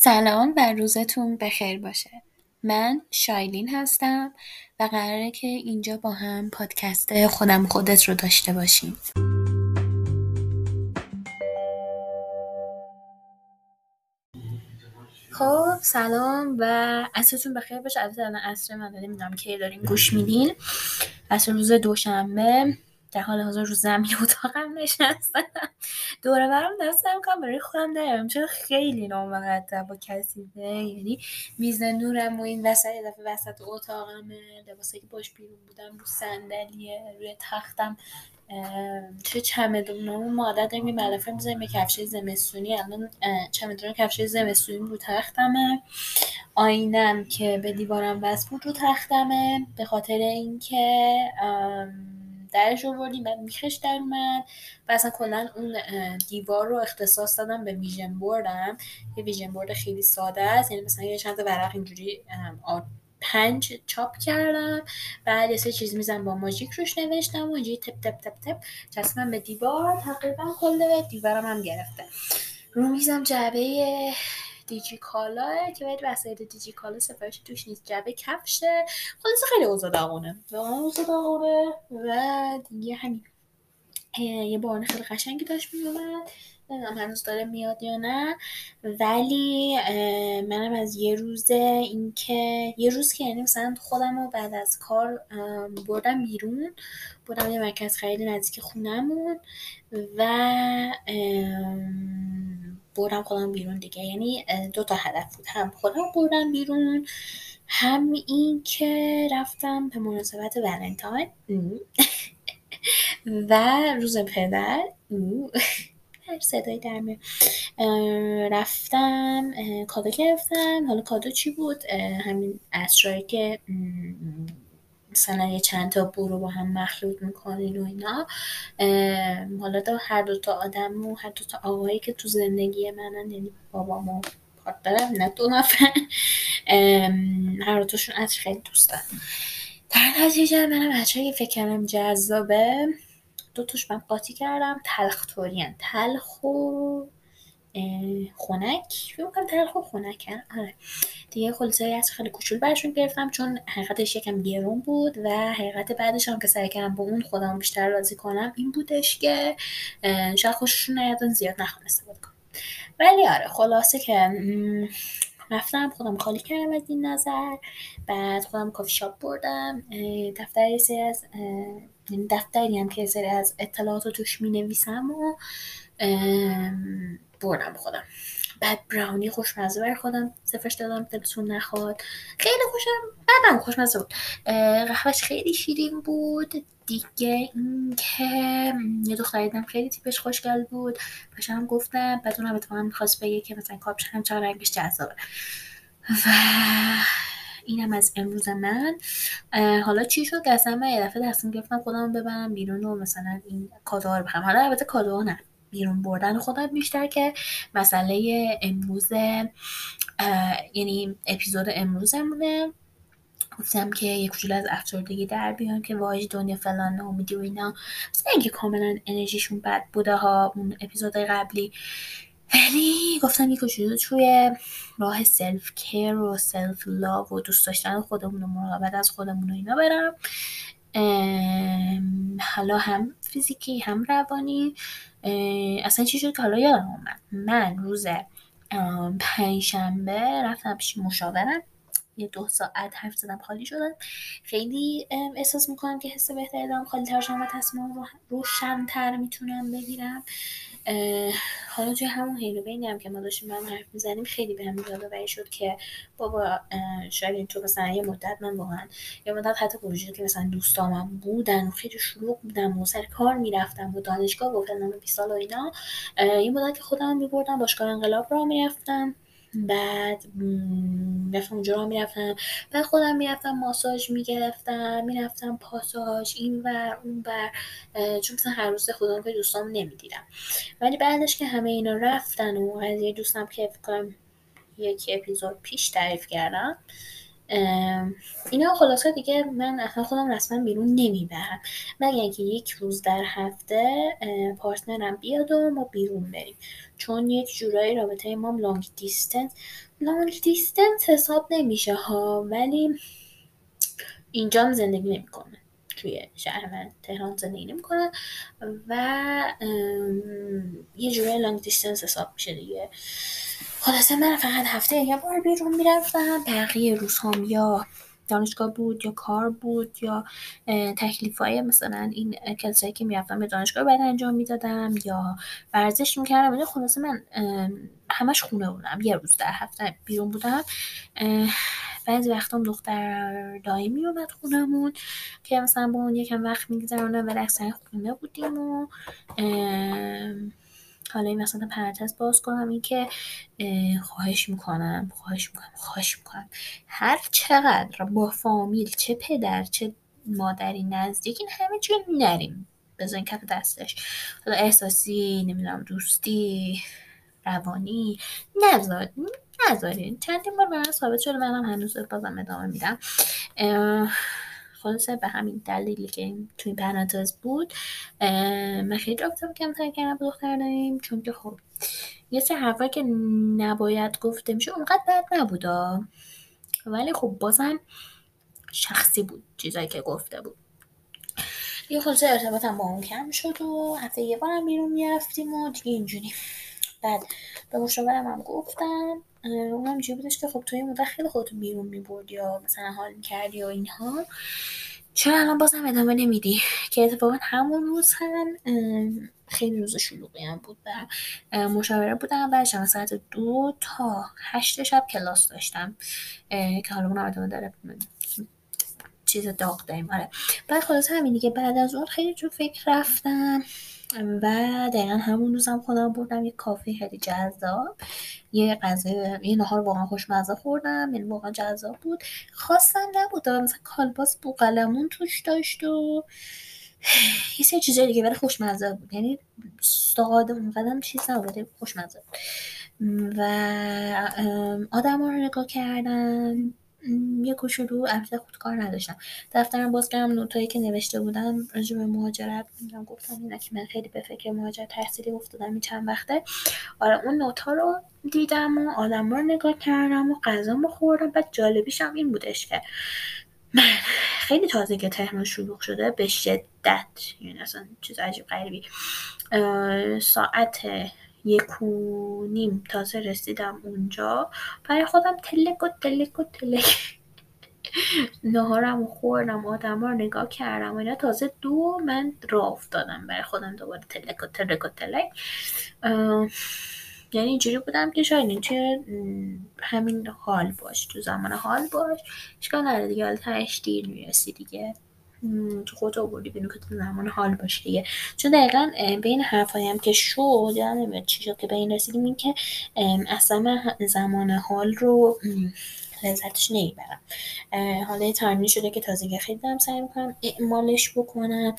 سلام و روزتون بخیر باشه. من شایلین هستم و قراره که اینجا با هم پادکست خودم خودت رو داشته باشیم. خب سلام و عصرتون بخیر باشه. البته الان عصر من نمی‌دونم کی داریم گوش میدین. عصر روز دوشنبه. در حال حاضر رو زمین اتاقم نشستم. دوره برم دستم کنم برای خودم دارم چون خیلی نامرتب با کسیده یعنی میز نورم و این وسط دفعه وسط اتاقمه. لباسایی که باش بیرون بودم رو صندلیه روی تختم. چه چمدونامو ما عادت داریم یه ملافه می‌ذاریم یه کفشه زمستونی. الان چمدون کفشه زمستونی رو تختمه. آینم که به دیوارم وصل بود رو تختمه. به خاطر اینکه درش آوردیم بعد میخش در اومد. و اصلا کلا اون دیوار رو اختصاص دادم به ویژن بوردم. یه ویژن بورد خیلی ساده است. یعنی مثلا یه چند ورق اینجوری پنج چاپ کردم. بعد یه سه چیز میزن با ماژیک روش نوشتم و اینجوری تپ تپ تپ تپ چسبم به دیوار. تقریبا کل دیوارم هم گرفته. رو میزم جعبه دیجی کالا که باید وسایل دیجی کالا سفارش توش نیست. جعبه کفشه. خلاصه خیلی اوضاع داغونه اوضاع داغونه و دیگه همین. یه بارن خیلی قشنگی داشت میومد نمی‌دونم هنوز داره میاد یا نه. ولی منم از یه روزه اینکه یه روز که یعنی مثلا خودم رو بعد از کار بردم بیرون. بردم یه مرکز خیلی نزدیک خونمون و بردم خودم بیرون دیگه. یعنی دو تا هدف بود. هم خودم بردم بیرون هم این که رفتم به مناسبت ولنتاین. و روز پدر هر صدایی در میاد. رفتم کادو گرفتم. حالا کادو چی بود؟ همین اسرایی که مثلا یه چند تا برو با هم مخلوط می‌کنین و اینا. حالا تا هر دو تا آدم و هر دو تا آقایی که تو زندگی منن یعنی بابام و نه دو نفر. هر دوتاشون از خیلی دوست دارم در نتیجه منم بچه فکر کردم جذابه دو توش من قاطی کردم تلخ طورین. تلخ و خونک فکر تلخ و خونک آره. دیگه خلاصه از خیلی کوچول برشون گرفتم چون حقیقتش یکم گرون بود و حقیقت بعدش هم که سعی کردم با اون خودم بیشتر راضی کنم این بودش که شاید خوششون نیادن زیاد نخوام استفاده کنم. ولی آره خلاصه که رفتم خودم خالی کردم از این نظر. بعد خودم کافی شاپ بردم. دفتر سری از یعنی دفتری هم که سری از اطلاعات رو توش می نویسم و بردم خودم. بعد براونی خوشمزه بر خودم سفرش دادم دلتون نخواد. خیلی خوشم بعدم خوشمزه بود. قهوهش خیلی شیرین بود. دیگه اینکه یه دختری دیدم خیلی تیپش خوشگل بود. هم گفتم بعد اونم اتفاقا می‌خواست بگه که مثلا کاپش هم چقدر رنگش جذابه. و اینم از امروز من. حالا چی شد؟ اصلا من یه دفعه تصمیم گرفتم خودم ببرم بیرون و مثلا این کادوها رو بخرم. حالا البته کادوها نه. بیرون بردن خودم بیشتر که مسئله امروز یعنی اپیزود امروزمونه. گفتم که یه کوچولو از افسردگی در بیان که واژ دنیا فلان ناامیدی و اینا. مثلا اینکه کاملا انرژیشون بد بوده ها اون اپیزود قبلی. ولی گفتم یه کوچولو توی راه self care و self love و دوست داشتن خودمون و مراقبت از خودمون و اینا برم. حالا هم فیزیکی هم روانی. اصلا چی شد که حالا یادم اومد. من روز پنجشنبه رفتم پیش مشاورم. یه دو ساعت حرف زدم خالی شدم. خیلی احساس می‌کنم که حس بهتری دارم. خالی تر شدم و تصمیم رو روشنتر می‌تونم بگیرم. حالا توی همون حین بینی هم که ما داشتیم هم حرف می‌زنیم خیلی به هم یادآوری شد که بابا شاید تو مثلا یه مدت من واقعا یه مدت حتی وجود که مثلا دوستامم بودن و خیلی شروع بودم و سر کار می‌رفتم و دانشگاه و فلان و سال و اینا یه مدت که خودم میبردم باشگاه انقلاب را می‌رفتم. بعد رفتم اونجا را می‌رفتم. بعد خودم می‌رفتم ماساژ می‌گرفتم می‌رفتم پاساژ این ور اون بر چون مثلا هر روز خودم که دوستام نمی‌دیدم. ولی بعدش که همه اینا رفتن و از یه دوستم که فکر کنم یکی اپیزود پیش تعریف کردم اینا خلاصه دیگه من اصلا خودم رسما بیرون نمی‌برم. مگر اینکه یک روز در هفته partner م بیاد و ما بیرون بریم. چون یک جورایی رابطه ما long distance long distance حساب نمیشه ها ولی اینجا زندگی نمی‌کنه. توی شهر من تهران زندگی نمی‌کنه و یه جوری long distance حساب میشه دیگه. خلاصه من فقط هفته یه بار بیرون می‌رفتم. بقیه روز هم یا دانشگاه بود یا کار بود یا تکلیف های مثلا این کلاسایی که می‌رفتم به دانشگاه بعد انجام می‌دادم یا ورزش می‌کردم. یعنی خلاصه من همش خونه بودم. یه روز در هفته بیرون بودم. بعضی وقتا دختر دایمی اومد خونمون که مثلا با اون یکم وقت میگذرونم ولی اکثر خونه بودیم و حالا این مثلا پرانتز باز کنم این که خواهش می‌کنم خواهش می‌کنم خواهش می‌کنم. هر چقدر با فامیل چه پدر چه مادری نزدیک این همه جا نریم. بزن کف دستش. حالا احساسی نمی‌دونم دوستی روانی نذار نذارین. چندین بار به من ثابت شده منم هنوز بازم ادامه میدم. خلاصه به همین دلیلی که توی پرانتز بود من خیلی رابطه کمتر کردم با دختر چون که خب یه سه حرفا که نباید گفته میشه اونقدر بد نبودا ولی خب بازم شخصی بود چیزایی که گفته بود. یه خلاصه ارتباطم با اون کم شد و هفته یه بارم بیرون می‌رفتیم و دیگه اینجوری. بعد به مشاورم هم گفتم اونم جوری بودش که خب توی مدت خیلی خودتو بیرون می‌برد یا مثلا حال می‌کردی و اینها. چرا الان بازم ادامه نمیدی؟ که اتفاقا همون روز هم خیلی روز شلوغی هم بود و مشاوره بودم و شما ساعت دو تا هشت شب کلاس داشتم. که حالا اون ادامه داره. چیز داغ داریم. آره. بعد خلاص همین دیگه بعد از اون خیلی تو فکر رفتم. و دقیقا همون روزم خودم بردم یه کافی خیلی جذاب. یه غذای یه نهار واقعا خوشمزه خوردم یعنی واقعا جذاب بود. خواستم نبود مثلا کالباس بوقلمون توش داشت و یه سری چیزای دیگه ولی خوشمزه بود. یعنی ساده اونقدر چیز نبود خوشمزه بود. و آدم رو نگاه کردم. یه کوچولو البته خود کار نداشتم. دفترم باز کردم نوتایی که نوشته بودم راجع به مهاجرت بودم گفتم اینا که من خیلی به فکر مهاجرت تحصیلی افتادم این چند وقته. آره اون نوتا رو دیدم و آدم رو نگاه کردم و غذا خوردم. بعد جالبیشم این بودش که من خیلی تازه که تهران شلوغ شده به شدت یعنی اصلا چیز عجیب غریبی ساعت یک و تازه رسیدم اونجا. برای خودم تلک و تلک و تلک نهارم و خوردم آدم رو نگاه کردم و اینا تازه دو من را افتادم برای خودم دوباره تلک و تلک و تلک. یعنی اینجوری بودم که شاید این همین حال باش تو زمان حال باش. اشکال نداره دیگه حالا دیر می‌رسی دیگه. تو خودت آوردی بینو که تو زمان حال باش دیگه. چون دقیقا بین هم که شد یادم چی شد که به این رسیدیم این که اصلا زمان حال رو لذتش نمی‌برم. حالا ترمینی شده که تازگی خیلی دارم سعی می‌کنم اعمالش بکنم.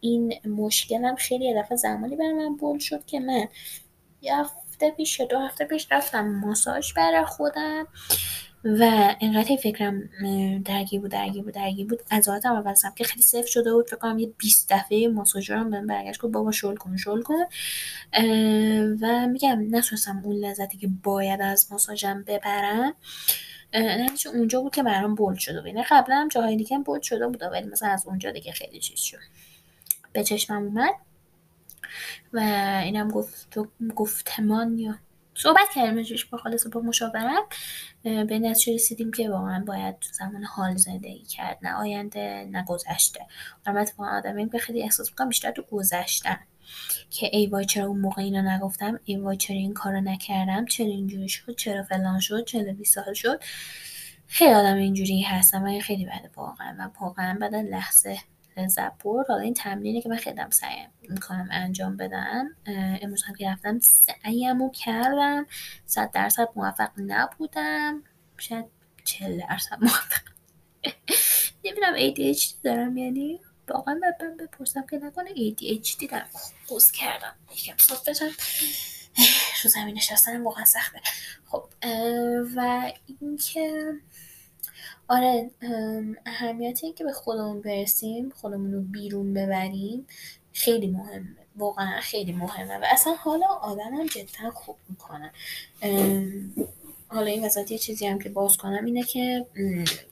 این مشکلم خیلی یه دفعه زمانی برای من بول شد که من یه هفته پیش دو هفته پیش رفتم ماساژ برای خودم. و اینقدر فکرم درگیر بود درگیر بود درگیر بود. از هم عوض که خیلی صفر شده بود. فکر کنم یه 20 دفعه ماساژورم بهم برگشت. گفت بابا شل کن شل کن. و میگم نتونستم اون لذتی که باید از ماساژم ببرم. نتیجه اونجا بود که برام بولد شده بود. یعنی قبلا هم جاهای دیگه بولد شده بود ولی مثلا از اونجا دیگه خیلی چیز شد. به چشمم اومد. و اینم گفت گفتمان یا صحبت کردیم با خالص با مشاورم به نتیجه رسیدیم که واقعا باید زمان حال زندگی کرد نه آینده نه گذشته. البته با آدم این خیلی احساس می‌کنم بیشتر تو گذشتم. که ای وای چرا اون موقع اینو نگفتم ای وای چرا این کارو نکردم چرا اینجوری شد چرا فلان شد چرا 20 سال شد. خیلی آدم اینجوری هستم و خیلی بده واقعا و واقعا بعد لحظه لذت برد حالا این تمرینی که من خیلی سعی می‌کنم انجام بدم امروز هم که رفتم سعیمو کردم. صد درصد موفق نبودم. شاید چل درصد موفق. نمی‌دونم ADHD دارم یعنی؟ واقعا باید بپرسم که نکنه ADHD دارم خوز کردم. یکم صاف بشم. رو زمین نشستن واقعا سخته. خب و اینکه آره اهمیت این که به خودمون برسیم خودمون رو بیرون ببریم خیلی مهمه. واقعا خیلی مهمه. و اصلا حالا آدم هم جدا خوب می‌کنن حالا این وسط یه چیزی هم که باز کنم اینه که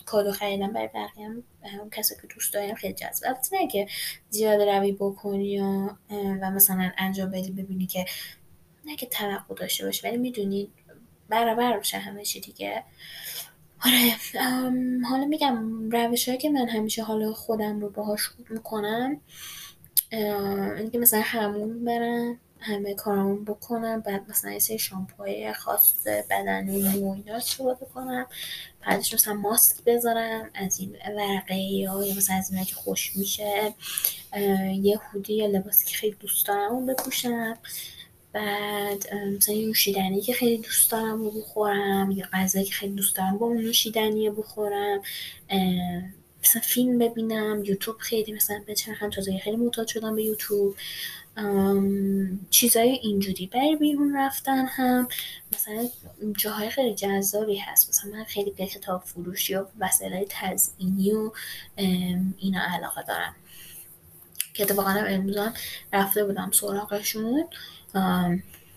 کادو خریدن برای بقیه هم کسی که دوست داریم خیلی جذب. البته نه که زیاد روی بکنی و, و مثلا انجام بدی ببینی که نه که توقع داشته باشه ولی می‌دونی برابر بشه همه چی دیگه. آره حالا میگم روش که من همیشه حالا خودم رو باهاش خوب می‌کنم اینکه مثلا همون برم همه کارامون بکنم بعد مثلا یه سری شامپوهای خاص بدنی و اینا استفاده کنم بعدش مثلا ماسک بذارم از این ورقه یا مثلا از که خوش میشه یه هودی یا لباسی که خیلی دوست دارم اون بپوشم. بعد مثلا یه نوشیدنی که خیلی دوست دارم رو بخورم یا غذایی که خیلی دوست دارم با اون نوشیدنی بخورم. مثلا فیلم ببینم یوتیوب خیلی مثلا بچرخم تازه خیلی معتاد شدم به یوتیوب. چیزای اینجوری. برای بیرون رفتن هم مثلا جاهای خیلی جذابی هست. مثلا من خیلی به کتاب فروشی و وسایل تزئینی و اینا علاقه دارم. که اتفاقا امروز رفته بودم سراغشون.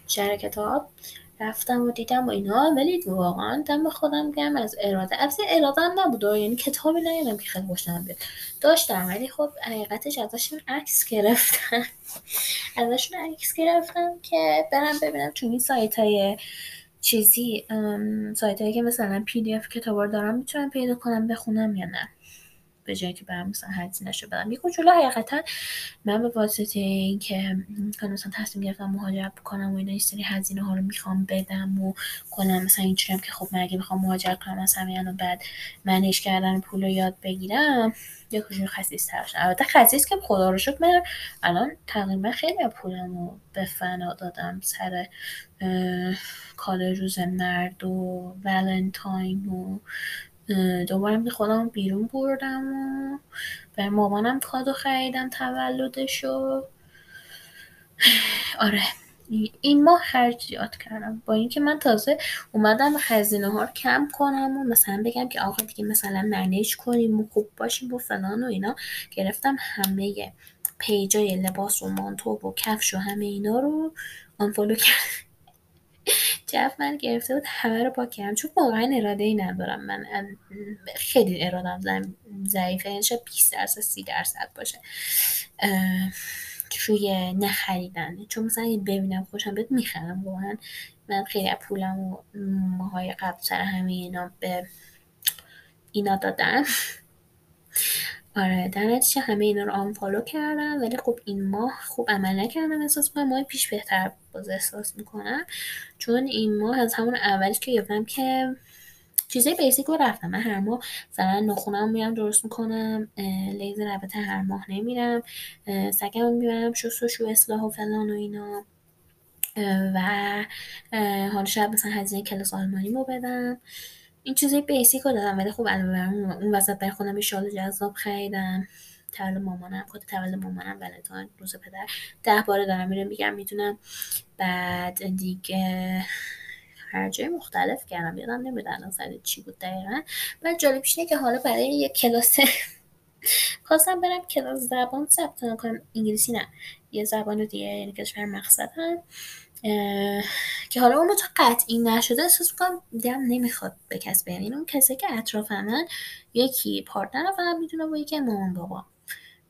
شهر کتاب رفتم و دیدم و اینا ولی واقعا دم خودم گم از اراده. البته اراده نبود یعنی کتابی نیدم که خیلی خوشم بیاد. داشتم ولی خب حقیقتش ازشون عکس گرفتم. ازشون عکس گرفتم که برم ببینم چون این سایت های چیزی سایت هایی که مثلا پی دی اف کتابار دارم می‌تونم پیدا کنم بخونم یا نه. به جایی که برم مثلا هزینه شو بدم. یک جلو حقیقتا من به واسطه اینکه مثلا تصمیم گرفتم مهاجرت بکنم و اینا سری هزینه ها رو می‌خوام بدم و کنم. مثلا اینجوریم که خب من اگه بخوام مهاجرت کنم از همین و بعد منش کردن پول رو یاد بگیرم یه کجور خصیص تر البته خصیص که خدا رو شکر من الان تقریبا خیلی پولم رو به فنا دادم. سر کال روز مرد و ولنتاین و دوباره که خودم بیرون بردم و به مامانم کادو خریدم تولدشو. آره این ماه خرج زیاد کردم. با اینکه من تازه اومدم هزینه ها رو کم کنم و مثلا بگم که آقا دیگه مثلا منیج کنیم و خوب باشیم و فلان و اینا گرفتم همه پیجای لباس و مانتو و کفش و همه اینا رو آنفالو کردم. جف من گرفته بود همه رو پاک کردم. چون واقعا اراده ای ندارم من خیلی ارادم ضعیفه. یعنی شاید 20 درصد 30 درصد باشه. روی نخریدن. چون مثلا ببینم خوشم بیاد می‌خرم. واقعا من خیلی پولم و ماهای قبل سر همه اینا به اینا دادم آره در همه اینا رو آنفالو کردم. ولی خب این ماه خوب عمل نکردم احساس کنم ماه پیش بهتر باز احساس می‌کنم. چون این ماه از همون اولش که گفتم که چیزای بیسیک رو رفتم. من هر ماه مثلا نخونم میرم درست می‌کنم لیزر البته هر ماه نمیرم سگم می‌برم شست و شو اصلاح و فلان و اینا. و حالا شاید مثلا هزینه کلاس آلمانی رو بدم. این چیزای بیسیک رو دادم ولی خب علاوه اون وسط برای خودم شال جذاب خریدم. تولد مامانم خود تولد مامانم ولنتاین روز پدر. ده باره دارم میرم میگم می‌تونم بعد دیگه هر جای مختلف کردم. یادم نمیاد الان چی بود دقیقا. بعد جالبش اینه که حالا برای یه کلاس خواستم برم کلاس زبان ثبت کنم. انگلیسی نه. یه زبان دیگه یعنی کشور مقصدم. که حالا اون تو قطعی نشده احساس می‌کنم دیدم نمی‌خواد به کس یعنی اون کسی که اطراف من یکی پارتنر فقط می‌دونه و یکی مامان بابا.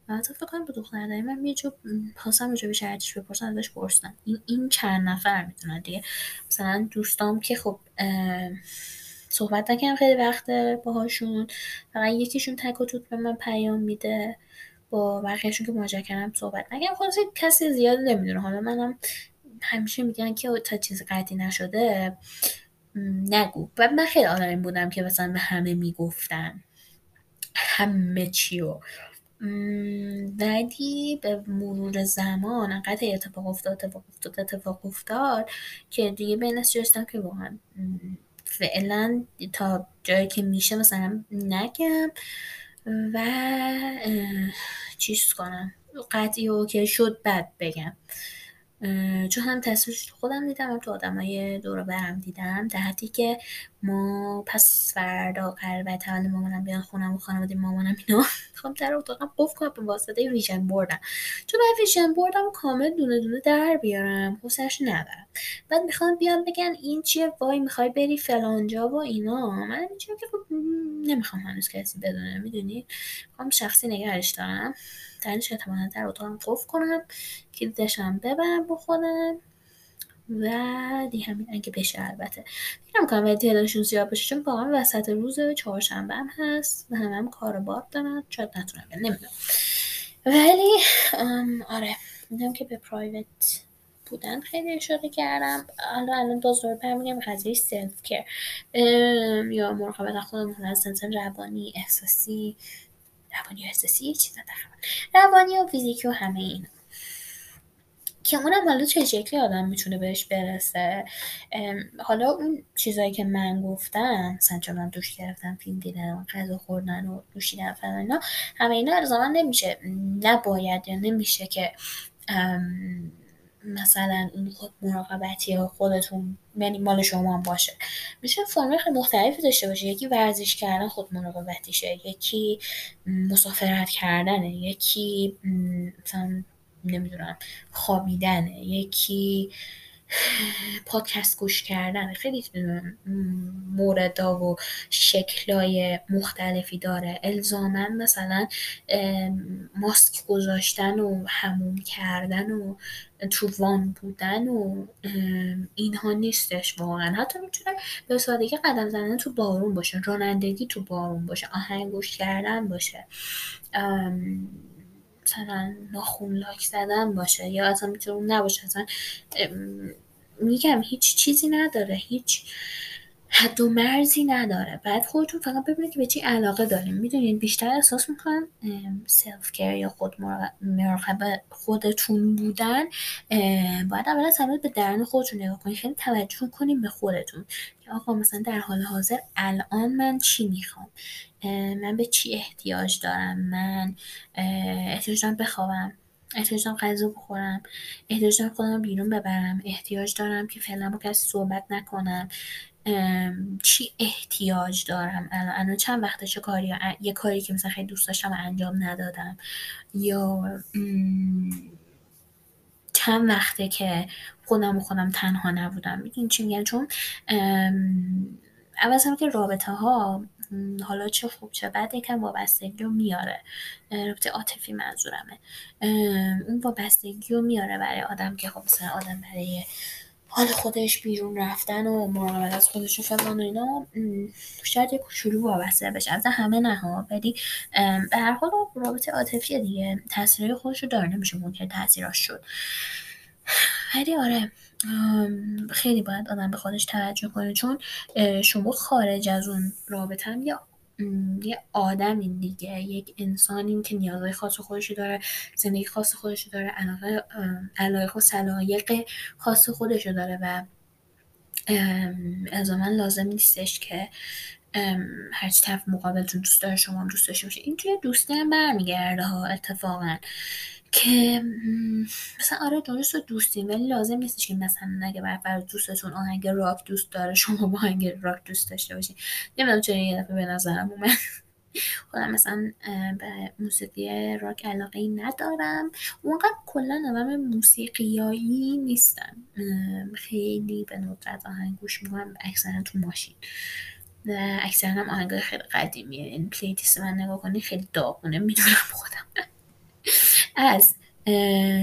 حتی فکر کنم به دختر داری من یه جو خواستم راجع به شرطش بپرسم ازش پرسیدم. این این چند نفر می‌تونن دیگه؟ مثلا دوستام که خب صحبت نکردم خیلی وقت باهاشون. فقط یکیشون تک و توت به من پیام میده. با بقیهشون که مواجه کردم صحبت نکردم. خلاص کسی زیاد نمی‌دونه. حالا منم همیشه میگن که تا چیز قطعی نشده نگو. و من خیلی آدمی بودم که مثلا به همه می‌گفتم همه چی رو. ولی به مرور زمان انقدر اتفاق افتاد اتفاق افتاد اتفاق افتاد که دیگه به این که واقعا فعلا تا جایی که میشه مثلا نگم و چیز کنم قطعی که شد بعد بگم. چون هم تصویرش خودم دیدم هم تو آدمای دور برم دیدم در حدی که ما پس فردا قرار تولد مامانم بیان خونم و خانواده مامانم اینا می‌خوام در اتاقم قفل کنم به واسطه ویژن بردم. چون من ویژن بردم کامل دونه دونه در بیارم حوصلش ندارم. بعد می‌خوام بیان بگن این چیه وای می‌خوای بری فلانجا و اینا. من میگم که خب نمی‌خوام هنوز کسی بدونه می‌دونی؟ می‌خوام شخصی نگهش دارم. درش احتمالا در اتاقم قفل کنم کلیدشم ببرم بخونم و دی همین اگه بشه البته. دیگه کنم ولی تعدادشون زیاد باشه چون واقعا وسط روز چهارشنبه هم هست و همه هم کار بار دارن. شاید نتونم نمی‌دونم. ولی آره. می‌دونم که به پرایوت بودن خیلی اشاره کردم. حالا الان باز دور برمیگم قضیه سلف کر یا مراقبت خودمون از روانی احساسی روانی و احساسی چیزا روانی و فیزیکی و همه اینا. که اونم حالا چه شکلی آدم می‌تونه بهش برسه؟ حالا اون چیزایی که من گفتم مثلا چون دوش گرفتم فیلم دیدن غذا خوردن و دوشیدن فلان اینا همه اینا ارزاما نمیشه. نباید یا نمیشه که مثلا این خود مراقبتی خودتون یعنی مال شما هم باشه. میشه فرم خیلی مختلفی داشته باشه. یکی ورزش کردن خود مراقبتیشه یکی مسافرت کردنه یکی مثلا نمی‌دونم خوابیدنه یکی پادکست گوش کردن. خیلی موردا و شکلای مختلفی داره. الزامن مثلا ماسک گذاشتن و هموم کردن و تو وان بودن و اینها نیستش واقعا. حتی می‌تونه به سادگی قدم زدن تو بارون باشه. رانندگی تو بارون باشه. آهنگ گوش کردن باشه. مثلا ناخون لاک زدن باشه یا اصلا می‌تونه نباشه اصلا میگم هیچ چیزی نداره هیچ حد و مرزی نداره. بعد خودتون فقط ببینید که به چی علاقه داریم می‌دونید بیشتر احساس می‌کنم سلف کر یا خود مراقبه خودتون بودن باید اول از همه به درن خودتون نگاه کنید خیلی توجه کنیم به خودتون. که آقا مثلا در حال حاضر الان من چی می‌خوام؟ من به چی احتیاج دارم؟ من احتیاج دارم بخوابم احتیاج دارم غذا بخورم احتیاج دارم خودم بیرون ببرم احتیاج دارم که فعلا با کسی صحبت نکنم. چی احتیاج دارم الان؟ چند وقته چه کاری یه کاری که مثلا خیلی دوست داشتم انجام ندادم. یا چند وقته که خودم و خودم تنها نبودم. می‌دونی چی میگن چون اول که رابطه ها حالا چه خوب چه بد یکم وابستگی رو میاره. رابطه عاطفی منظورمه. اون وابستگی رو میاره برای آدم که خب مثلا آدم برای حال خودش بیرون رفتن و مراقبت از خودش و فلان و اینا شاید یه کوچولو وابسته بشه. از همه نه ها ولی به هر حال رابطه عاطفی دیگه. تاثیر خودش رو داره نمیشه ممکن تاثیراش شد. ولی آره خیلی باید آدم به خودش توجه کنه. چون شما خارج از اون رابطه هم یا یه آدمی دیگه یک انسانی که نیازهای خاص خودشو داره زندگی خاص خودشو داره علاقه علایق و سلایق خاص خودشو داره و من لازم نیستش که هرچی طرف مقابلتون دوست داره شما هم دوست داشته باشه این توی دوستی هم برمیگرده ها اتفاقا. که مثلا آره درست دوستیم ولی لازم نیستش که مثلا اگه بر دوستتون آهنگ راک دوست داره شما با آهنگ راک دوست داشته باشین. نمی‌دونم چرا یه دفعه به نظرم اومد. خودم مثلا به موسیقی راک علاقه ای ندارم. اونقدر کلا آدم موسیقیایی نیستم. خیلی به ندرت آهنگ گوش می‌کنم اکثرا تو ماشین. و اکثرا هم آهنگ خیلی قدیمیه. این پلیلیست من نگاه کنی خیلی داغونه می‌دونم خودم. از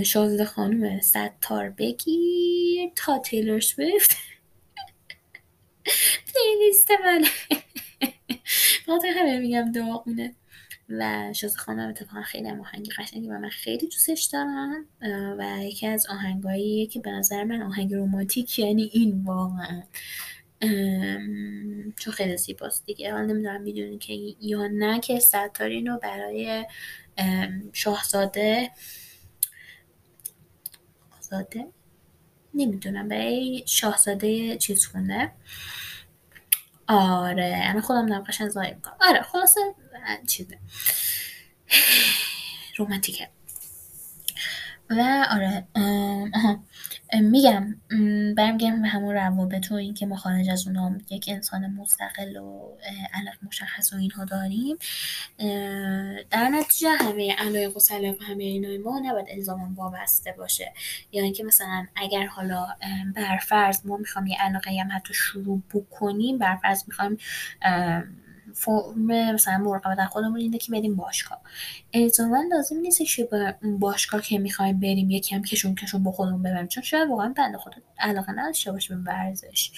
شازده خانم ستار بگیر تا تیلر سویفت. پلیلیست من بخاطر همه میگم داغونه. و شازده خانم اتفاقا خیلی آهنگی قشنگی و من خیلی دوستش دارم و یکی از آهنگایی که به نظر من آهنگ رومانتیک یعنی این واقعا. چون خیلی زیباست دیگه. حالا نمی‌دونم می‌دونی که یا نه که ستارین رو برای شاهزاده شاهزاده؟ نمی‌دونم به شاهزاده چیز خونده. آره انا خودم نقاشن زایی می‌کنم آره خلاصه چیزه. رومانتیکه. و آره میگم برمیگم به همون روابط و اینکه ما خارج از اونها یک انسان مستقل و علق مشخص و اینها داریم. در نتیجه همه علایق و سلایق همه اینای ما نباید الزاما وابسته باشه. یا اینکه مثلا اگر حالا برفرض ما می‌خوام یه علاقه هم حتی شروع بکنیم برفرض می‌خوایم فرم مثلا مراقبت خودمون اینه که بریم باشگاه. الزاما لازم نیست که به باشگاه که می‌خوایم بریم یکم کشون کشون با خودمون ببریم. چون شاید واقعا بنده خدا علاقه نداشته باشه به ورزش.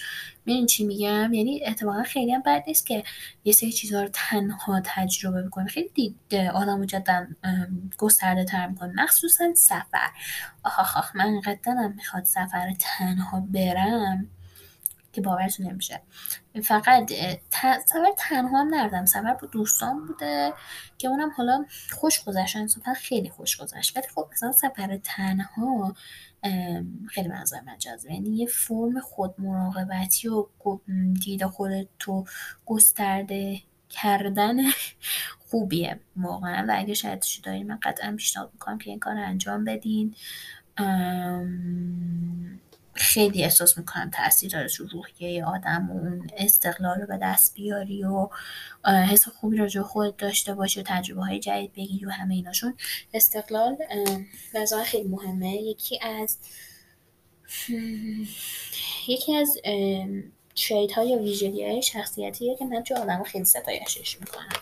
می‌دونی چی میگم؟ یعنی اتفاقا خیلی هم بد نیست که یه سری چیزها رو تنها تجربه بکنیم خیلی دید آدم جدا گسترده تر می‌کنه. مخصوصا سفر. آخ آخ من قدرم می‌خواد سفر تنها برم که باورتون نمیشه. فقط سفر تنها هم نردم سفر با دوستان بوده که اونم حالا خوش گذشت سفر خیلی خوش گذشت. ولی خب مثلا سفر تنها خیلی منظر من یعنی یه فرم خود مراقبتی و دید خودت تو گسترده کردن خوبیه واقعا. و اگه شاید داریم من قطعا پیشنهاد می‌کنم که این کار انجام بدین. خیلی احساس می‌کنم تاثیر داره تو روحیه آدم و اون استقلال رو به دست بیاری و حس خوبی راجع خود داشته باشی و تجربه های جدید بگیری و همه ایناشون. استقلال نظر خیلی مهمه. یکی از یکی از ترید های ویژگی های شخصیتیه که من تو آدم خیلی ستایشش می‌کنم.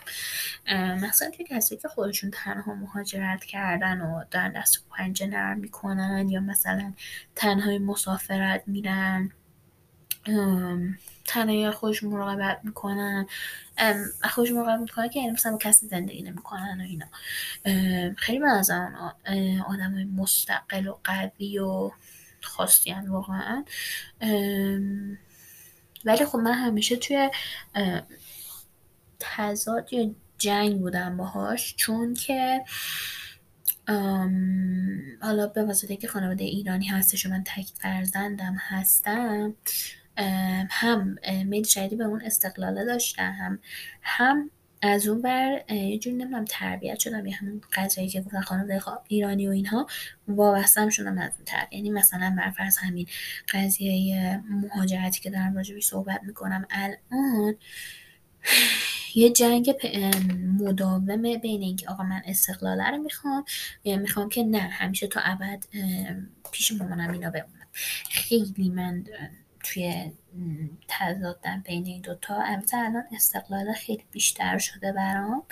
مثلا توی کسی که خودشون تنها مهاجرت کردن و دارن دست و پنجه نرم می‌کنن یا مثلا تنهای مسافرت میرن. تنهایی خودش مراقبت می‌کنن. خودش مراقبت می‌کنن که یعنی مثلا کسی زندگی نمی‌کنن و اینا. خیلی من از آدم مستقل و قوی و خواستیان واقعا. ولی خب من همیشه توی تضاد یا جنگ بودم باهاش چون که حالا به واسطه که خانواده ایرانی هستش و من تک فرزندم هستم هم میل شدیدی به اون استقلاله داشتم هم از اون بر یه جوری نمی‌دونم تربیت شدم یا همون قضایی که گفتن خانواده ایرانی و اینها وابستم شدم از اون تربیت یعنی مثلا برفرض همین قضیه مهاجرتی که دارم راجبی صحبت می‌کنم الان یه جنگ مداوم بین اینکه آقا من استقلاله رو می‌خوام می‌خوام که نه همیشه تا ابد پیش مامانم اینا بمونم. خیلی من توی تضادم بین این دوتا. البته الان استقلال خیلی بیشتر شده برام.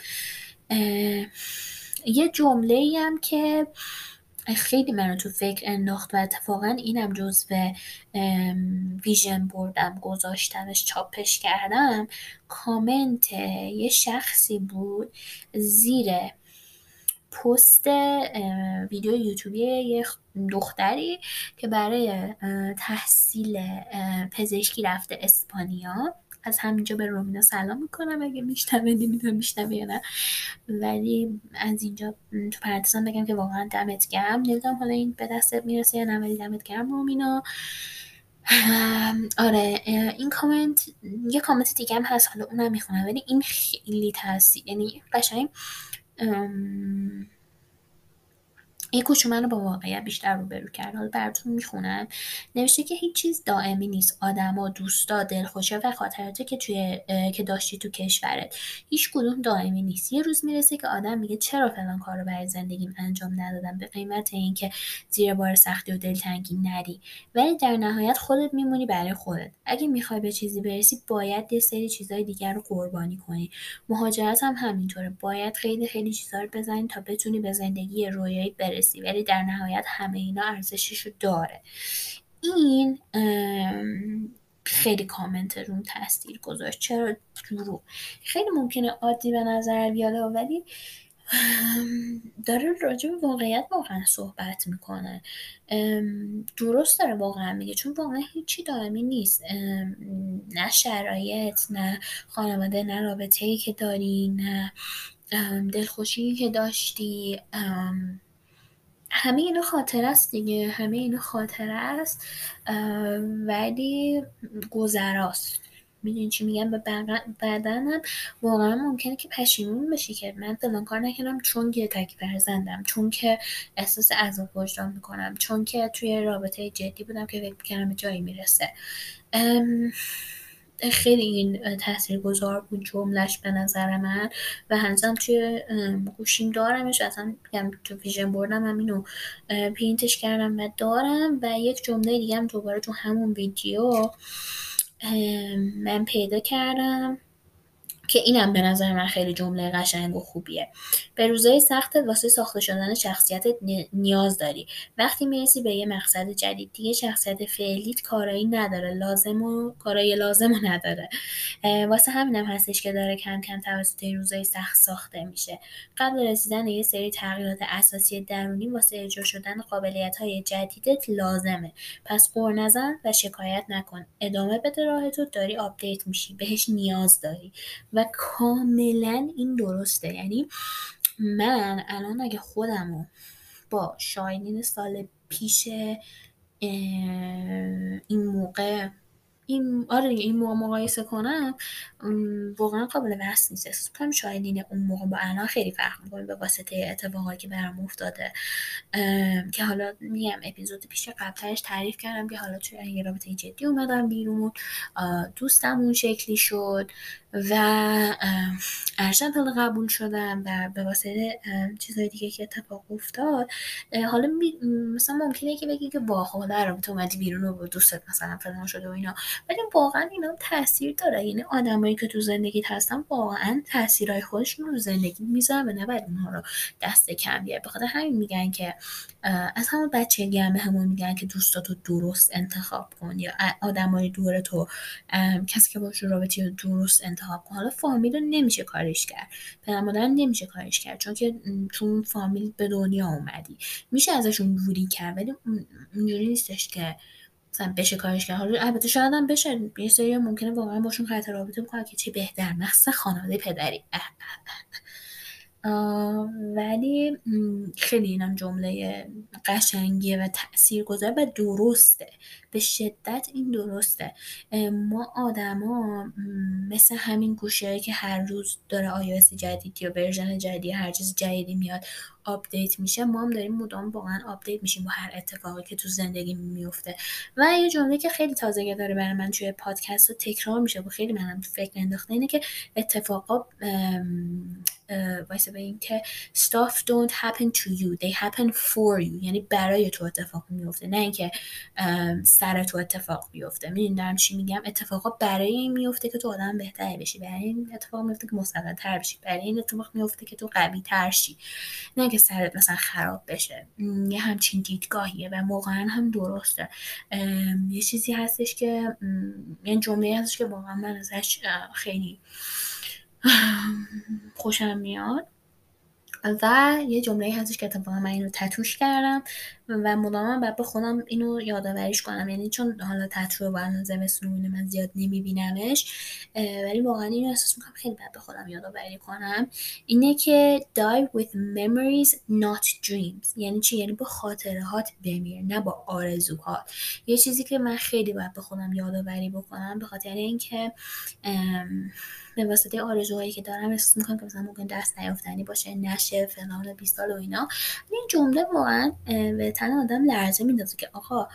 یه جمله ای هم که خیلی منو تو فکر انداخت و اتفاقا اینم جزو ویژن بردم گذاشتمش چاپش کردم. کامنت یه شخصی بود زیر پست ویدیو یوتیوبی یه دختری که برای تحصیل پزشکی رفته اسپانیا. از همینجا به رومینا سلام می‌کنم. اگه میشنوه نمی‌دونم میشنوه یا نه. ولی از اینجا تو پرانتزم بگم که واقعا دمت گرم. نمی‌دونم حالا این به دستت می‌رسه یا نه ولی دمت گرم رومینا. آره این کامنت یه کامنت دیگه هم هست. حالا اونم می‌خونم. ولی این خیلی تاثیر یعنی قشنگ Um, این کوچو منو با واقعیت بیشتر روبرو کرد. حالا براتون می‌خونم. نوشته که هیچ چیز دائمی نیست. آدما دوستا دلخوشه و خاطراتی که توی که داشتی تو کشورت. هیچ کدوم دائمی نیست. یه روز می‌رسه که آدم میگه چرا فلان کارو برای زندگیم انجام ندادم؟ به قیمت اینکه زیر بار سختی و دلتنگی نری. ولی در نهایت خودت میمونی برای خودت. اگه می‌خوای به چیزی برسی باید یه سری چیزای دیگر رو قربانی کنی. مهاجرت هم همینطوره. باید خیلی خیلی چیزا رو بزنی تا بتونی به زندگی رویایی برسی. ولی در نهایت همه اینا ارزشش رو داره. این خیلی کامنت روم تاثیر گذاشت. چرا؟ دروغ خیلی ممکنه عادی به نظر بیاد ولی داره راجع به واقعیت واقعا صحبت می‌کنه. درست داره واقعا میگه چون واقعا هیچی دائمی نیست. نه شرایط نه خانواده نه رابطه ای که داری نه دلخوشی که داشتی. همه اینا خاطره است دیگه همه اینا خاطره است ولی گذراست می‌دونی چی میگم؟ به بعدنم واقعا ممکنه که پشیمون بشی که من فلان کار نکردم چون که تک فرزندم چون که احساس عذاب وجدان می‌کنم چون که توی رابطه جدی بودم که فکر می‌کردم به جایی می‌رسه. خیلی این تاثیر گذار بود جملش به نظر من و هنوزم توی گوشیم دارمش اصلا میگم تو ویژن بردم هم اینو پینتش کردم و دارم و یک جمله دیگه هم دوباره تو همون ویدیو من پیدا کردم. که اینم به نظر من خیلی جمله قشنگ و خوبیه. به روزای سخت واسه ساخته شدن شخصیت نیاز داری. وقتی می‌رسی به یه مقصد جدید دیگه شخصیت فعلیت کارایی نداره لازم و کارایی لازم و نداره. واسه همینم هستش که داره کم کم توسعه‌ت روزای سخت ساخته میشه. قبل رسیدن یه سری تغییرات اساسی درونی واسه اجرا شدن قابلیت های جدیدت لازمه. پس غر نزن و شکایت نکن. ادامه بده راه تو داری update میشی. بهش نیاز داری. و کاملا این درسته. یعنی من الان اگه خودمو با شاین این سال پیش این موقع این آره این موقع مقایسه کنم واقعا قابل بحث نیست. احساس کنم شاید اون موقع با الان خیلی فرق می‌کنه به واسطه اتفاقایی که برام افتاده. که حالا میگم اپیزود پیش قبلترش تعریف کردم که حالا توی یه رابطه جدی اومدم بیرون دوستم اون شکلی شد. و ارشد حالا قبول شدم و به واسطه چیزهای دیگه که اتفاق افتاد حالا مثلا ممکنه که بگی که با حالا رابطه اومدی بیرون و دوستت مثلا فلان شده و اینا ولی واقعا اینا تاثیر داره. یعنی آدمایی که تو زندگیت هستن واقعا تاثیرهای خودشون رو زندگی می‌ذارن و نباید اونها رو دست کم بیاره بخاطر همین میگن که از همون بچگی هم همون میگن که دوستاتو درست انتخاب کن یا آدمای دور تو کسی که باشه رابطه درست کن. حالا فامیل رو نمیشه کارش کرد. پدر مادر نمیشه کارش کرد. چون که تو فامیل به دنیا اومدی. میشه ازشون دوری کرد. ولی اونجوری نیستش که مثلا بشه کارش کرد. حالا البته شاید هم بشه. یه سری ممکنه واقعا باشون قطع رابطه بکنه که چی بهتر. مخصوصا خانواده پدری. ولی خیلی اینم جمله قشنگیه و تأثیر گذار و درسته. به شدت این درسته. ما آدما مثل همین گوشی که هر روز داره iOS جدید یا version جدید هر چیز جدیدی میاد update میشه ما هم داریم مدام واقعا update میشیم با هر اتفاقی که تو زندگی میفته. و یه جمله که خیلی تازگی داره برای من توی پادکست رو تکرار میشه و خیلی منو به فکر انداخته اینه که اتفاقا واسه به این که stuff don't happen to you they happen for you یعنی برای تو اتفاق میفته نه اینکه سر تو اتفاق بیفته می‌دونی دارم چی میگم؟ اتفاقا برای این میفته که تو آدم بهتری بشی برای این اتفاق میفته که مستقل تر بشی برای این اتفاق میفته که تو قوی تر شی. نه که سرت مثلا خراب بشه. یه همچین دیدگاهیه و واقعا هم درسته. یه چیزی هستش که یه جمله هستش که واقعا من ازش خیلی خوشم میاد. و یه جمله هستش که اتفاقا من اینو تتوش کردم. و مدام بعد به خودم اینو یادآوریش کنم. یعنی چون حالا تتو با الان زمستون من زیاد نمیبینمش ولی واقعا اینو احساس می‌کنم خیلی بعد به خودم یادآوری کنم. اینه که die with memories not dreams. یعنی چی؟ یعنی با خاطرهات بمیر نه با آرزوهات. یه چیزی که من خیلی باید به خودم یادآوری بکنم به خاطر اینکه به واسطه آرزوهایی که دارم احساس می‌کنم که مثلا ممکن دست نیافتنی باشه نشه فلان و 20 سال و اینا. این جمله واقعا به تن آدم لرزه میندازه که آقا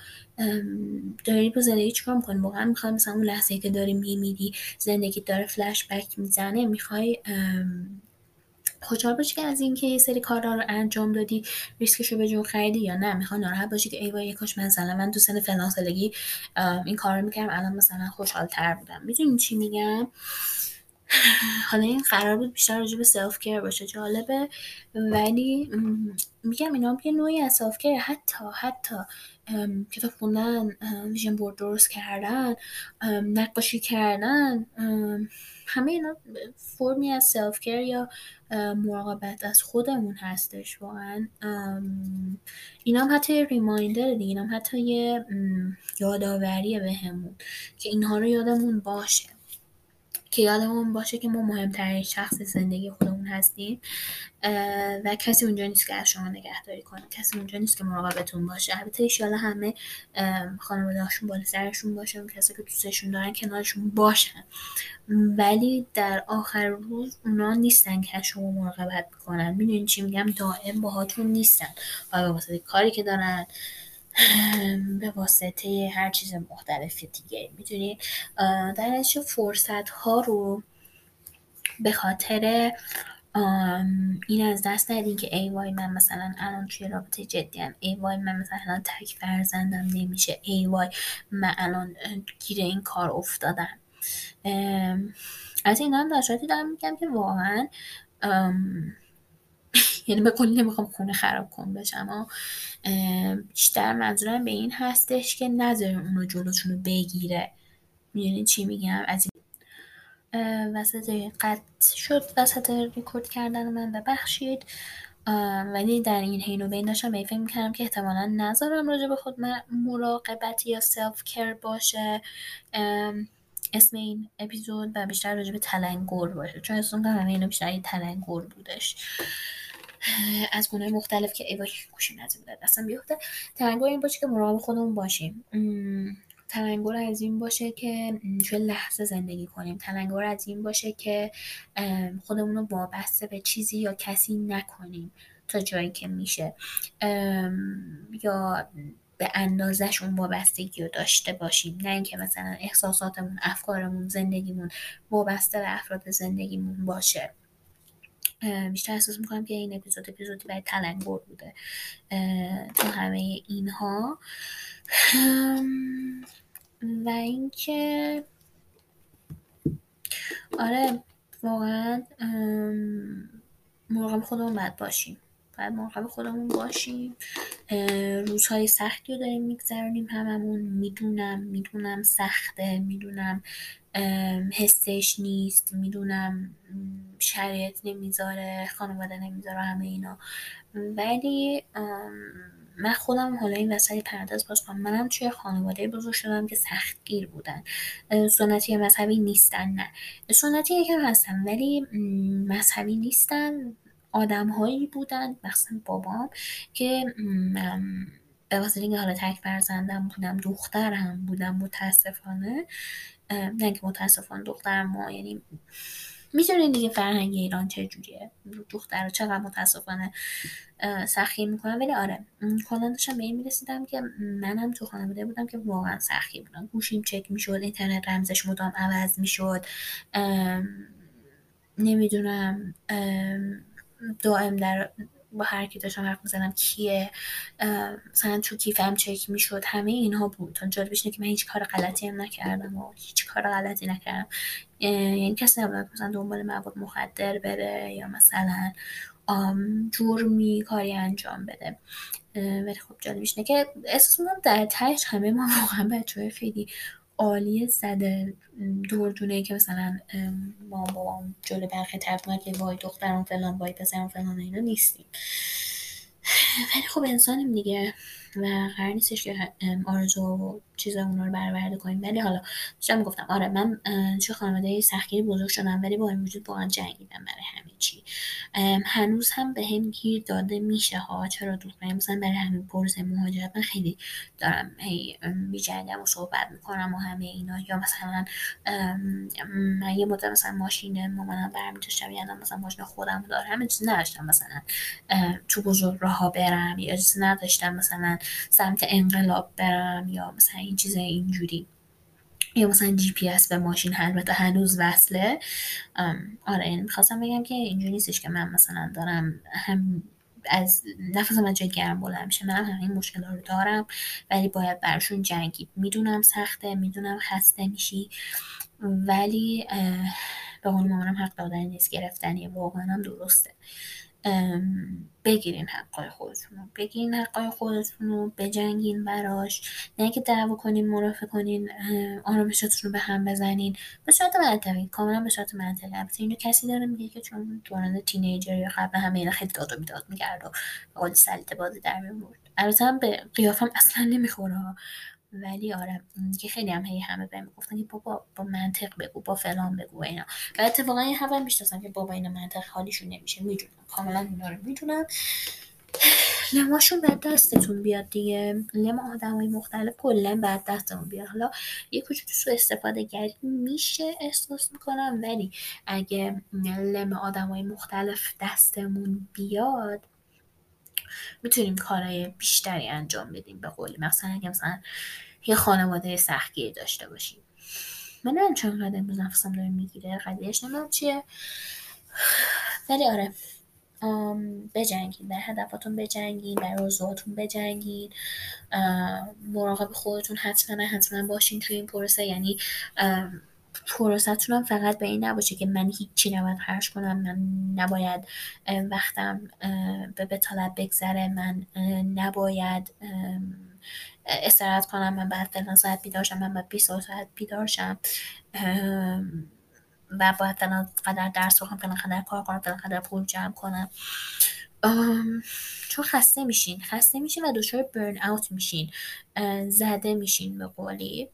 داری با زندگی چیکار می‌کنی؟ واقعا می‌خوای مثلا اون لحظه که داری میمیری زندگی داره فلش بک می‌زنه می‌خوای خوشحال باشی که از اینکه یه سری کارا رو انجام دادی ریسکش رو به جون خریدی یا نه؟ می‌خوای ناراحت باشی که ای وای کاش مثلا من تو سن فلان سالگی این کار رو می‌کردم الان مثلا خوشحال تر بودم. می‌دونی چی میگم؟ حالا این قرار بود بیشتر راجع به self care باشه جالبه. ولی میگم اینا یه نوعی از self care حتی حتی کتاب خوندن vision board درست کردن نقاشی کردن همه اینا فرمی از self یا مراقبت از خودمون هستش واقعا. اینا هم حتی reminder دیگه اینا هم حتی یه یادآوریه بهمون که اینها رو یادمون باشه. که یادمون باشه که ما مهمترین شخص زندگی خودمون هستیم و کسی اونجا نیست که از شما نگهداری کنه. کسی اونجا نیست که مراقبتون باشه. البته ایشالا همه خانوادهاشون بالا سرشون باشه کسی که دوستشون دارن کنارشون باشن. ولی در آخر روز اونا نیستن که از شما مراقبت می‌کنن می‌دونین چی میگم؟ دائم باهاتون نیستن. حالا واسه کاری که دارن به واسطه هر چیز مختلف دیگه. می‌دونید در فرصت ها رو به خاطر این از دست ندین که ای وای من مثلا الان توی رابطه جدی هم ای وای من مثلا تک فرزندم نمیشه. ای وای من الان گیر این کار افتادم. از این هم داشتی دارم میگم که واقعا یعنی به کلی نمی‌خوام خونه خراب کن بشم اما بیشتر منظورم به این هستش که نظر اونو جلوشون رو بگیره. می‌دونی چی میگم؟ از وسط قطع شد وسط ریکورد کردن من ببخشید. ولی در این حین و بین داشتم به فکر می‌کردم که احتمالا نذارم راجع به خود مراقبت یا سلف کر باشه اسم این اپیزود و بیشتر راجع به تلنگور باشه. چون اصلا همه اینو بیشتر یه تلنگور بودش. از گونه مختلف که ایوا گوشی نزدیک اصلا بیفته تلنگور این باشه که مراقب خودمون باشیم. تلنگور از این باشه که توی لحظه زندگی کنیم. تلنگور از این باشه که خودمون رو وابسته به چیزی یا کسی نکنیم تا جایی که میشه. یا به اندازهشون وابستگی رو داشته باشیم. نه اینکه مثلا احساساتمون افکارمون زندگیمون وابسته به افراد زندگیمون باشه. بیشتر احساس می‌کنم که این اپیزود اپیزودی برای تلنگور بوده. تو همه اینها. و اینکه آره واقعا مراقب خودمون باید باشیم. باید مراقب خودمون باشیم. روزهای سختی رو داریم میگذرونیم هممون. می‌دونم می‌دونم سخته. می‌دونم حسش نیست می‌دونم شرایط نمی‌ذاره خانواده نمی‌ذاره همه اینا. ولی من خودم حالا این وسط پرداز باز کنم. منم توی خانواده بزرگ شدم که سختگیر بودن. سنتی مذهبی نیستن نه. سنتی یکم هستن ولی مذهبی نیستن. آدم هایی بودن مثلا بابام که به واسه اینکه حالا تک فرزندم بودم دخترم بودم متاسفانه. نه که متاسفانه دخترم ما یعنی می‌دونین دیگه فرهنگ ایران جوریه. دختر چقدر متاسفانه سخی می‌کنم ولی آره کلا داشتم به این می‌رسیدم که منم تو خانواده بودم که واقعا سخی بودم گوشیم چک می‌شد اینترنت رمزش مدام عوض می‌شد. نمی‌دونم دائم در با هر کی داشتم حرف می‌زنم کیه؟ مثلا تو کیفم چک می‌شد همه اینها بود. تا جالبش که من هیچ کار غلطی هم نکردم و هیچ کار غلطی نکردم. یعنی کسی نبود مثلا دنبال مواد مخدر بره یا مثلا جرمی کاری انجام بده. ولی خب جالبش نه که احساس می‌کنم در تهش همه ما واقعا بچه خیلی عالی زده دونه که مثلا ما با جلو برخی طرف که وای دخترم فلان وای پسرم فلان اینا نیستیم. ولی خب انسانیم دیگه. و قرار نیستش که آرزو و چیزا اونا رو برآورده کنیم. ولی حالا داشتم گفتم آره من چه خانواده سختگیری بزرگ شدم ولی با این وجود واقعا جنگیدم برای همه چی. هنوز هم به هم گیر داده میشه ها. چرا دوست؟ مثلا برای همین پرز مهاجرت من خیلی دارم هی میجنگم و صحبت می‌کنم و همه اینا. یا مثلا من یه مدت مثلا ماشین مامانم برمی داشتم یعنی مثلا ماشین خودم دارم. همه چیز نداشتم مثلا تو بزرگ راه برم. یا چیز نداشتم مثلا سمت انقلاب برم یا مثلا این چیز اینجوری. یا مثلا جی پی اس به ماشین البته هنوز وصله. آره یعنی می‌خواستم بگم که اینجوری نیستش که من مثلا دارم هم از نفس من جای گرم بلند میشه منم همین مشکل رو دارم ولی باید برشون جنگید. می‌دونم سخته می‌دونم خسته میشی ولی به قول مامانم حق دادن نیست گرفتنی واقعا هم درسته. بگیرین حقای خودتون رو. بگیرین حقای خودتون رو بجنگین براش. نه که دعوا کنین مرافع کنین آرامشتون رو به هم بزنین. به صورت منطقی کاملا به صورت منطقی. البته اینو کسی داره میگه که چون دوران تینیجر یا قبل همه اینا خیلی داد و بیداد می‌کرد و قول سلیت بازی در میورد البته به قیافم اصلا نمی‌خوره. ولی آره که خیلی هم هی همه بهم گفتن که بابا با منطق بگو با فلان بگو اینا. و اتفاقا این هم می‌شناسم که بابا اینا منطق حالیشون نمیشه می‌دونم. کاملا اینا رو می‌دونم. لماشون بعد دستتون بیاد دیگه. لم آدم های مختلف کلا بعد دستمون بیاد. حالا یه کوچولو سو استفاده گری میشه احساس می‌کنم. ولی اگه لم آدم های مختلف دستمون بیاد می‌تونیم کارهای بیشتری انجام بدیم به قولی. مثلا اگه مثلا یه خانواده سختگیری داشته باشیم. من نمی‌دونم چون قدر امروز نفسم داره می‌گیره. قضیهش نمی‌دونم چیه. ولی آره. بجنگین. در هدفاتون بجنگین. در روزواتون بجنگین. مراقب خودتون حتما حتما باشین توی این پروسه. یعنی پروستون هم فقط به این نباشه که من هیچی نباید خرج کنم من نباید وقتم به بتالت بگذره من نباید استراحت کنم من بعد فلان ساعت بیدارشم من باید 20 ساعت بیدارشم و باید فلان قدر درس بخونم فلان قدر کار کنم فلان قدر پول جمع کنم. چون خسته میشین خسته میشین و دچار برن اوت میشین زده میشین به قولی.